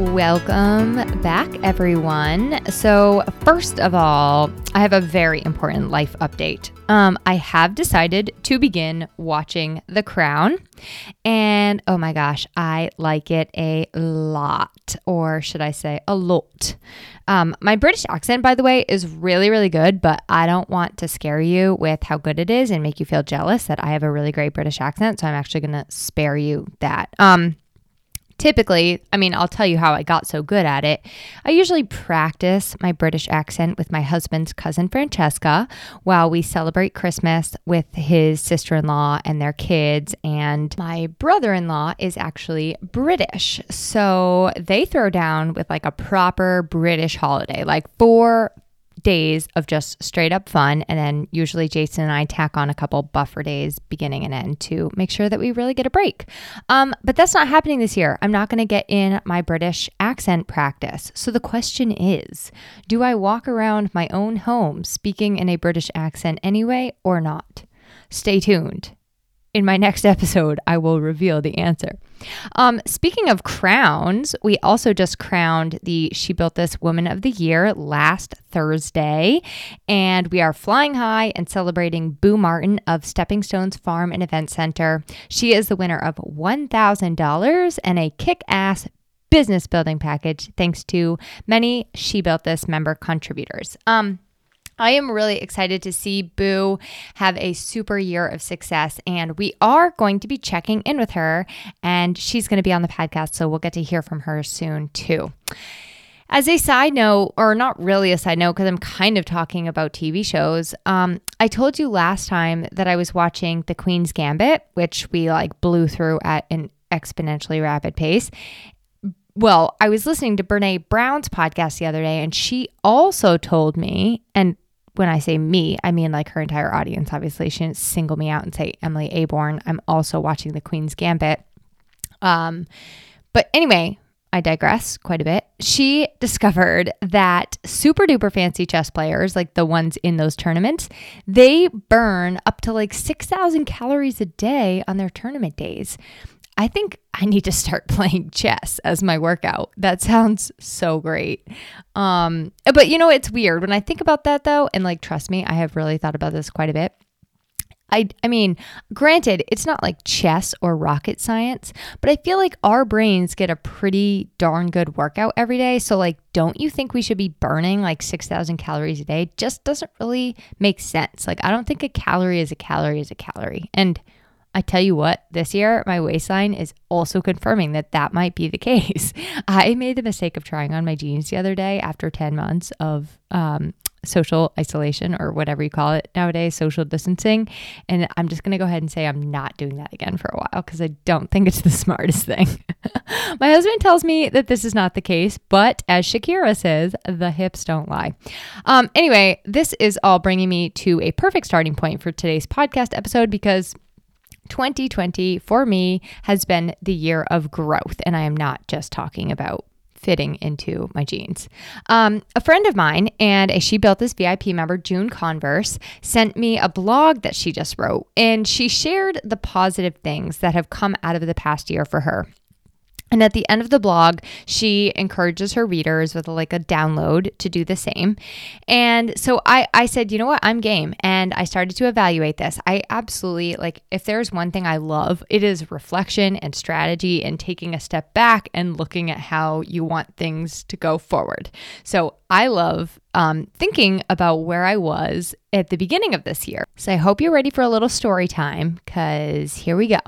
Welcome back, everyone. So, first of all, I have a very important life update. Um, I have decided to begin watching The Crown, and oh my gosh, I like it a lot, or should I say, a lot. Um, my British accent, by the way, is really, really good, but I don't want to scare you with how good it is and make you feel jealous that I have a really great British accent. So, I'm actually going to spare you that. Um, typically, I mean, I'll tell you how I got so good at it. I usually practice my British accent with my husband's cousin Francesca while we celebrate Christmas with his sister in law and their kids. And my brother in law is actually British. So they throw down with like a proper British holiday, like four days of just straight up fun. And then usually Jason and I tack on a couple buffer days, beginning and end, to make sure that we really get a break. Um, but that's not happening this year. I'm not going to get in my British accent practice. So the question is do I walk around my own home speaking in a British accent anyway or not? Stay tuned in my next episode, I will reveal the answer. Um, speaking of crowns, we also just crowned the She Built This Woman of the Year last Thursday, and we are flying high and celebrating Boo Martin of Stepping Stones Farm and Event Center. She is the winner of $1,000 and a kick ass business building package, thanks to many She Built This member contributors. Um, I am really excited to see Boo have a super year of success. And we are going to be checking in with her, and she's going to be on the podcast. So we'll get to hear from her soon, too. As a side note, or not really a side note, because I'm kind of talking about TV shows, um, I told you last time that I was watching The Queen's Gambit, which we like blew through at an exponentially rapid pace well, I was listening to Brene Brown's podcast the other day, and she also told me, and when I say me, I mean like her entire audience. Obviously, she didn't single me out and say Emily Aborn. I'm also watching The Queen's Gambit. Um, but anyway, I digress quite a bit. She discovered that super duper fancy chess players, like the ones in those tournaments, they burn up to like 6,000 calories a day on their tournament days. I think I need to start playing chess as my workout. That sounds so great. Um, but you know, it's weird when I think about that though, and like, trust me, I have really thought about this quite a bit. I, I mean, granted, it's not like chess or rocket science, but I feel like our brains get a pretty darn good workout every day. So, like, don't you think we should be burning like 6,000 calories a day? Just doesn't really make sense. Like, I don't think a calorie is a calorie is a calorie. And I tell you what, this year my waistline is also confirming that that might be the case. I made the mistake of trying on my jeans the other day after 10 months of um, social isolation or whatever you call it nowadays, social distancing. And I'm just going to go ahead and say I'm not doing that again for a while because I don't think it's the smartest thing. my husband tells me that this is not the case, but as Shakira says, the hips don't lie. Um, anyway, this is all bringing me to a perfect starting point for today's podcast episode because 2020 for me has been the year of growth. And I am not just talking about fitting into my jeans. Um, a friend of mine and a She Built This VIP member, June Converse, sent me a blog that she just wrote, and she shared the positive things that have come out of the past year for her. And at the end of the blog, she encourages her readers with like a download to do the same. And so I, I said, you know what, I'm game. And I started to evaluate this. I absolutely like, if there's one thing I love, it is reflection and strategy and taking a step back and looking at how you want things to go forward. So I love um, thinking about where I was at the beginning of this year. So I hope you're ready for a little story time because here we go.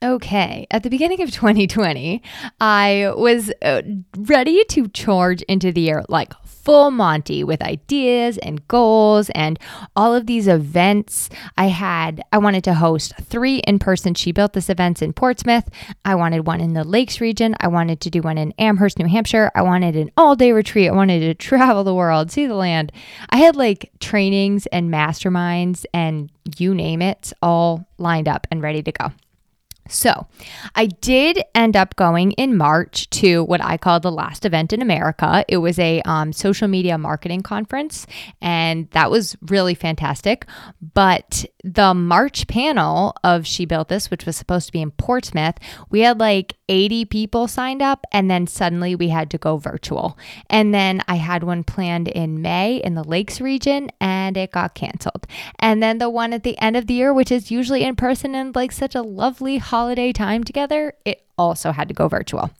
Okay, at the beginning of 2020, I was uh, ready to charge into the year like full Monty with ideas and goals and all of these events. I had, I wanted to host three in person She Built This events in Portsmouth. I wanted one in the Lakes region. I wanted to do one in Amherst, New Hampshire. I wanted an all day retreat. I wanted to travel the world, see the land. I had like trainings and masterminds and you name it, all lined up and ready to go. So, I did end up going in March to what I call the last event in America. It was a um, social media marketing conference, and that was really fantastic. But the March panel of She Built This, which was supposed to be in Portsmouth, we had like 80 people signed up, and then suddenly we had to go virtual. And then I had one planned in May in the Lakes region, and it got canceled. And then the one at the end of the year, which is usually in person and like such a lovely holiday time together, it also had to go virtual.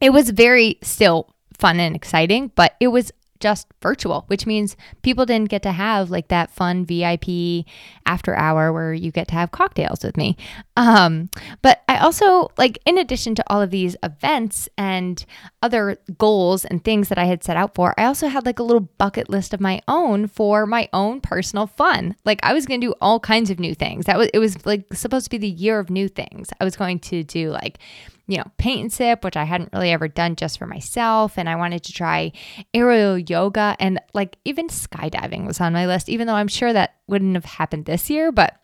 It was very still fun and exciting, but it was just virtual, which means people didn't get to have like that fun VIP after hour where you get to have cocktails with me. Um, but I also, like, in addition to all of these events and other goals and things that I had set out for, I also had like a little bucket list of my own for my own personal fun. Like, I was going to do all kinds of new things. That was, it was like supposed to be the year of new things. I was going to do like, you know, paint and sip, which I hadn't really ever done just for myself. And I wanted to try aerial yoga and like even skydiving was on my list, even though I'm sure that wouldn't have happened this year, but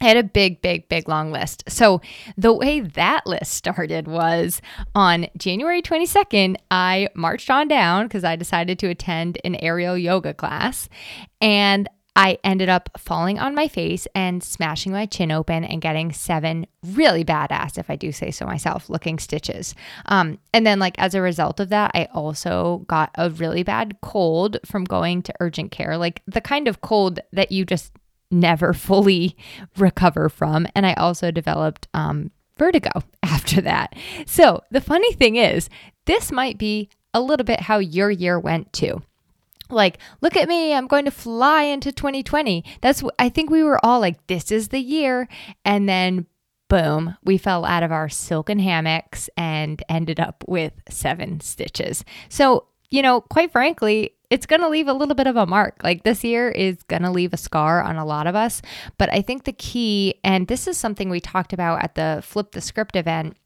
I had a big, big, big long list. So the way that list started was on January 22nd, I marched on down because I decided to attend an aerial yoga class. And I ended up falling on my face and smashing my chin open and getting seven really badass, if I do say so myself, looking stitches. Um, and then, like, as a result of that, I also got a really bad cold from going to urgent care, like the kind of cold that you just never fully recover from. And I also developed um, vertigo after that. So the funny thing is, this might be a little bit how your year went too like look at me i'm going to fly into 2020 that's i think we were all like this is the year and then boom we fell out of our silken hammocks and ended up with seven stitches so you know quite frankly it's going to leave a little bit of a mark. Like this year is going to leave a scar on a lot of us. But I think the key, and this is something we talked about at the Flip the Script event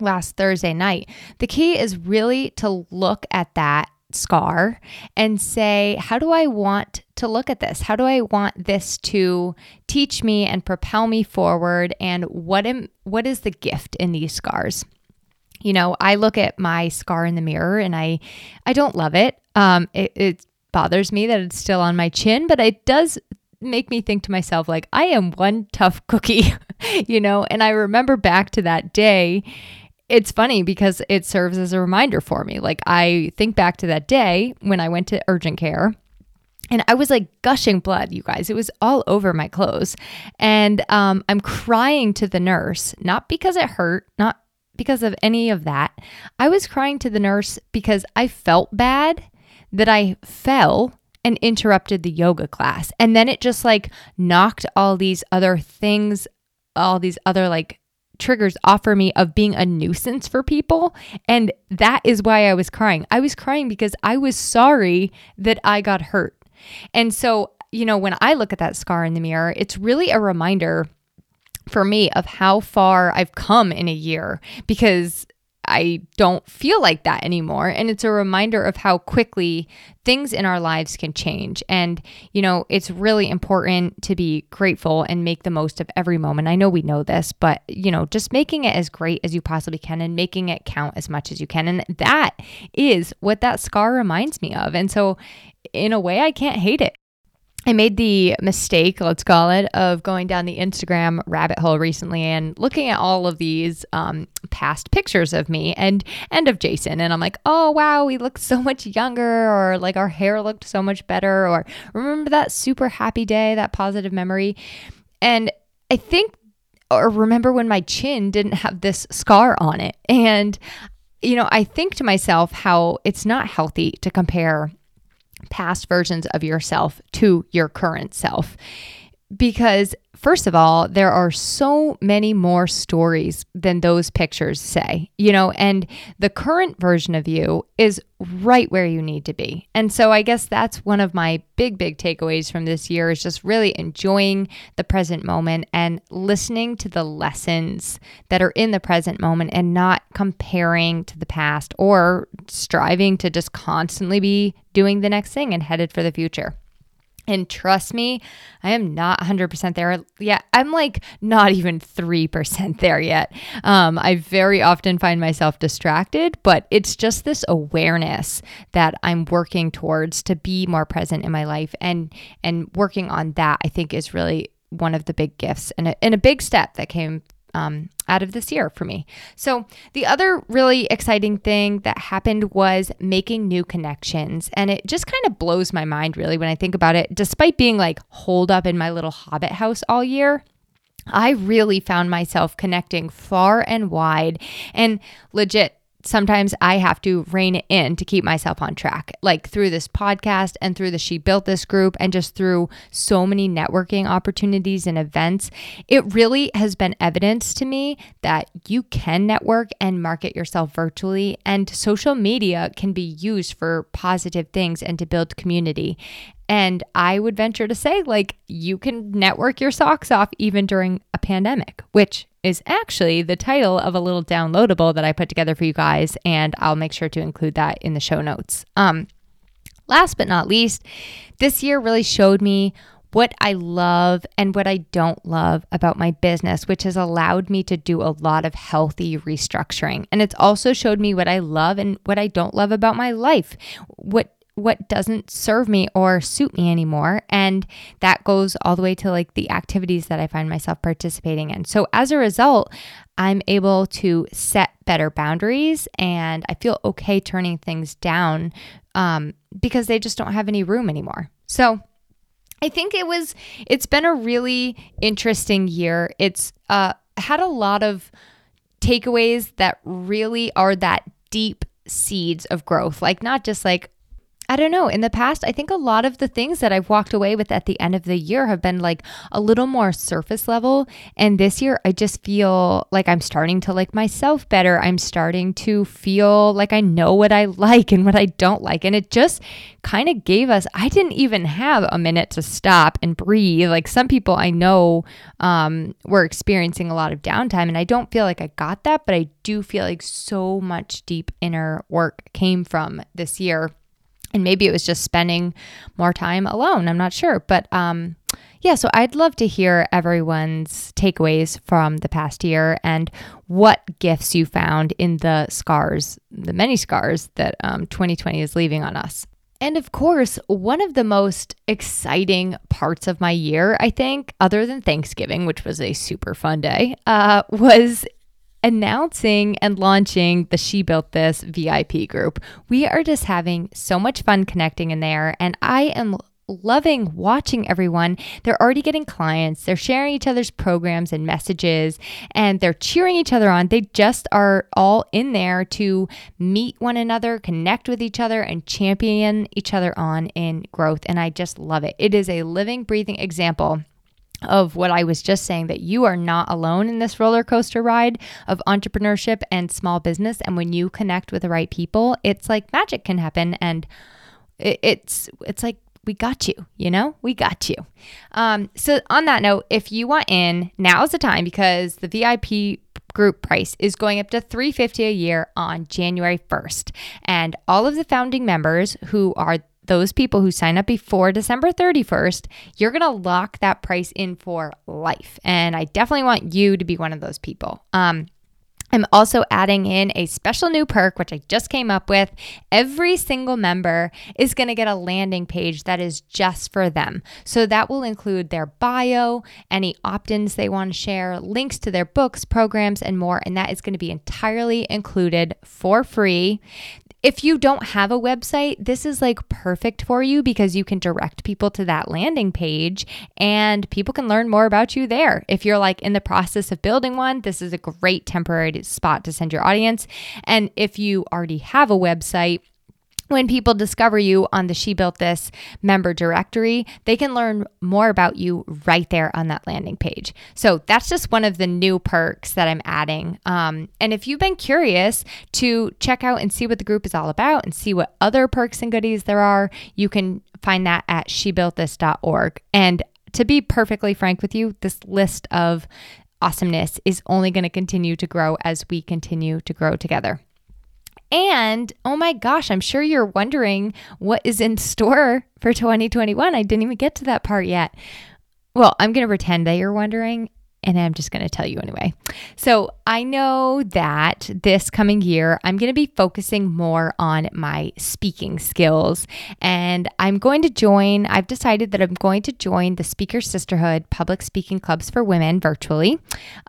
last Thursday night, the key is really to look at that scar and say, how do I want to look at this? How do I want this to teach me and propel me forward? And what am what is the gift in these scars? You know, I look at my scar in the mirror and I I don't love it. Um, it, it bothers me that it's still on my chin, but it does make me think to myself like I am one tough cookie, you know. And I remember back to that day it's funny because it serves as a reminder for me. Like I think back to that day when I went to urgent care and I was like gushing blood, you guys. It was all over my clothes. And um, I'm crying to the nurse, not because it hurt, not because of any of that. I was crying to the nurse because I felt bad that I fell and interrupted the yoga class. And then it just like knocked all these other things, all these other like triggers offer me of being a nuisance for people. And that is why I was crying. I was crying because I was sorry that I got hurt. And so, you know, when I look at that scar in the mirror, it's really a reminder for me of how far I've come in a year because I don't feel like that anymore. And it's a reminder of how quickly things in our lives can change. And, you know, it's really important to be grateful and make the most of every moment. I know we know this, but, you know, just making it as great as you possibly can and making it count as much as you can. And that is what that scar reminds me of. And so, in a way, I can't hate it. I made the mistake, let's call it, of going down the Instagram rabbit hole recently and looking at all of these um, past pictures of me and and of Jason, and I'm like, oh wow, we look so much younger, or like our hair looked so much better, or remember that super happy day, that positive memory, and I think, or remember when my chin didn't have this scar on it, and you know, I think to myself how it's not healthy to compare past versions of yourself to your current self. Because first of all, there are so many more stories than those pictures say, you know, and the current version of you is right where you need to be. And so I guess that's one of my big, big takeaways from this year is just really enjoying the present moment and listening to the lessons that are in the present moment and not comparing to the past or striving to just constantly be doing the next thing and headed for the future. And trust me, I am not 100% there yet. I'm like not even 3% there yet. Um, I very often find myself distracted, but it's just this awareness that I'm working towards to be more present in my life. And, and working on that, I think, is really one of the big gifts and a, and a big step that came um, out of this year for me. So, the other really exciting thing that happened was making new connections. And it just kind of blows my mind, really, when I think about it. Despite being like holed up in my little hobbit house all year, I really found myself connecting far and wide and legit sometimes I have to rein it in to keep myself on track, like through this podcast and through the She Built This group and just through so many networking opportunities and events. It really has been evidence to me that you can network and market yourself virtually, and social media can be used for positive things and to build community. And I would venture to say, like, you can network your socks off even during a pandemic, which is actually the title of a little downloadable that I put together for you guys. And I'll make sure to include that in the show notes. Um, last but not least, this year really showed me what I love and what I don't love about my business, which has allowed me to do a lot of healthy restructuring. And it's also showed me what I love and what I don't love about my life, what what doesn't serve me or suit me anymore. And that goes all the way to like the activities that I find myself participating in. So as a result, I'm able to set better boundaries and I feel okay turning things down um, because they just don't have any room anymore. So I think it was, it's been a really interesting year. It's uh, had a lot of takeaways that really are that deep seeds of growth. Like, not just like, I don't know. In the past, I think a lot of the things that I've walked away with at the end of the year have been like a little more surface level. And this year, I just feel like I'm starting to like myself better. I'm starting to feel like I know what I like and what I don't like. And it just kind of gave us, I didn't even have a minute to stop and breathe. Like some people I know um, were experiencing a lot of downtime. And I don't feel like I got that, but I do feel like so much deep inner work came from this year and maybe it was just spending more time alone. I'm not sure. But um, yeah, so I'd love to hear everyone's takeaways from the past year and what gifts you found in the scars, the many scars that um, 2020 is leaving on us. And of course, one of the most exciting parts of my year, I think, other than Thanksgiving, which was a super fun day, uh, was announcing and launching the She Built This VIP group. We are just having so much fun connecting in there, and I am loving watching everyone. They're already getting clients, they're sharing each other's programs and messages, and they're cheering each other on. They just are all in there to meet one another, connect with each other, and champion each other on in growth. And I just love it. It is a living, breathing example of what I was just saying that you are not alone in this roller coaster ride of entrepreneurship and small business. And when you connect with the right people, it's like magic can happen. And it's, it's like, we got you, you know, we got you. Um, so on that note, if you want in, now's the time because the VIP group price is going up to 350 a year on January 1st. And all of the founding members who are those people who sign up before December 31st, you're going to lock that price in for life. And I definitely want you to be one of those people. Um, I'm also adding in a special new perk, which I just came up with. Every single member is going to get a landing page that is just for them. So that will include their bio, any opt ins they want to share, links to their books, programs, and more. And that is going to be entirely included for free. If you don't have a website, this is like perfect for you because you can direct people to that landing page and people can learn more about you there. If you're like in the process of building one, this is a great temporary spot to send your audience. And if you already have a website, when people discover you on the She Built This member directory, they can learn more about you right there on that landing page. So that's just one of the new perks that I'm adding. Um, and if you've been curious to check out and see what the group is all about and see what other perks and goodies there are, you can find that at shebuiltthis.org. And to be perfectly frank with you, this list of awesomeness is only going to continue to grow as we continue to grow together. And oh my gosh, I'm sure you're wondering what is in store for 2021. I didn't even get to that part yet. Well, I'm going to pretend that you're wondering and I'm just going to tell you anyway. So, I know that this coming year, I'm going to be focusing more on my speaking skills. And I'm going to join, I've decided that I'm going to join the Speaker Sisterhood Public Speaking Clubs for Women virtually.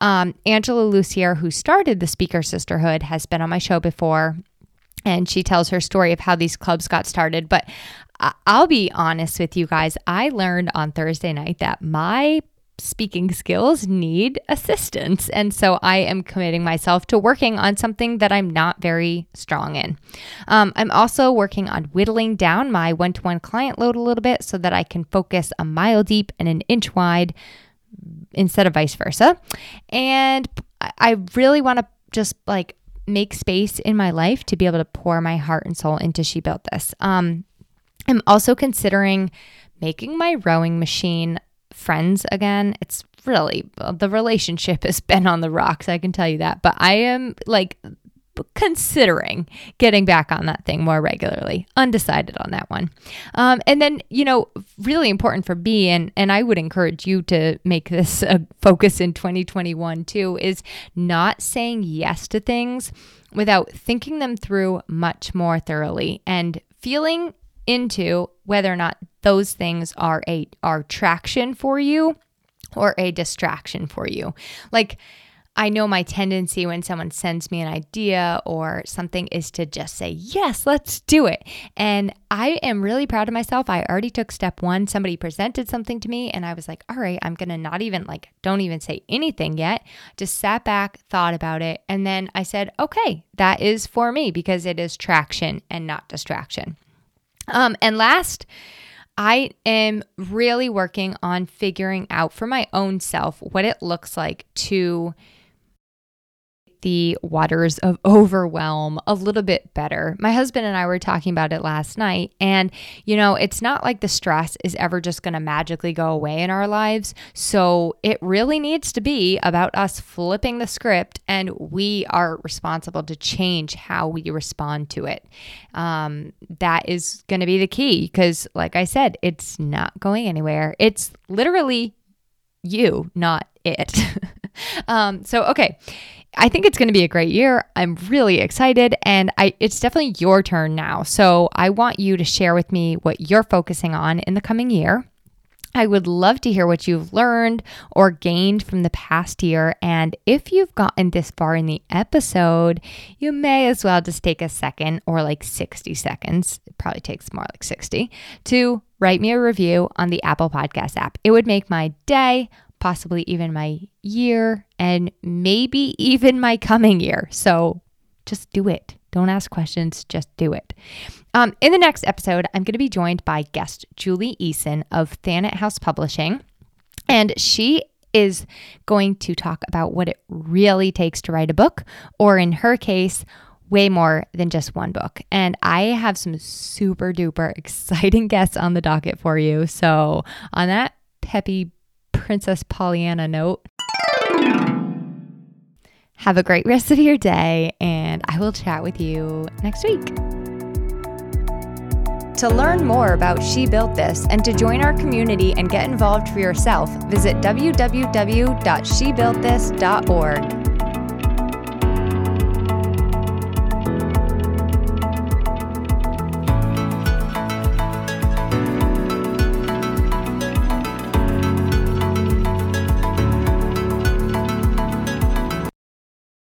Um, Angela Lussier, who started the Speaker Sisterhood, has been on my show before and she tells her story of how these clubs got started. But I'll be honest with you guys, I learned on Thursday night that my speaking skills need assistance. And so I am committing myself to working on something that I'm not very strong in. Um, I'm also working on whittling down my one to one client load a little bit so that I can focus a mile deep and an inch wide instead of vice versa. And I really want to just like make space in my life to be able to pour my heart and soul into She Built This. Um, I'm also considering making my rowing machine friends again. It's really, the relationship has been on the rocks, I can tell you that. But I am like considering getting back on that thing more regularly. Undecided on that one. Um, and then, you know, really important for me, and, and I would encourage you to make this a focus in 2021 too, is not saying yes to things without thinking them through much more thoroughly and feeling into whether or not those things are a are traction for you or a distraction for you. Like I know my tendency when someone sends me an idea or something is to just say, Yes, let's do it. And I am really proud of myself. I already took step one. Somebody presented something to me, and I was like, All right, I'm going to not even like, don't even say anything yet. Just sat back, thought about it. And then I said, Okay, that is for me because it is traction and not distraction. Um, and last, I am really working on figuring out for my own self what it looks like to the waters of overwhelm a little bit better. My husband and I were talking about it last night. And, you know, it's not like the stress is ever just going to magically go away in our lives. So it really needs to be about us flipping the script and we are responsible to change how we respond to it. Um, that is going to be the key because, like I said, it's not going anywhere. It's literally you, not it. um, so, okay. I think it's going to be a great year. I'm really excited and I it's definitely your turn now. So I want you to share with me what you're focusing on in the coming year. I would love to hear what you've learned or gained from the past year. And if you've gotten this far in the episode, you may as well just take a second or like 60 seconds, it probably takes more like 60, to write me a review on the Apple Podcast app. It would make my day possibly even my year, and maybe even my coming year. So just do it. Don't ask questions, just do it. Um, in the next episode, I'm going to be joined by guest Julie Eason of Thanet House Publishing. And she is going to talk about what it really takes to write a book, or in her case, way more than just one book. And I have some super duper exciting guests on the docket for you. So, on that peppy Princess Pollyanna note. Have a great rest of your day, and I will chat with you next week. To learn more about She Built This and to join our community and get involved for yourself, visit www.shebuiltthis.org.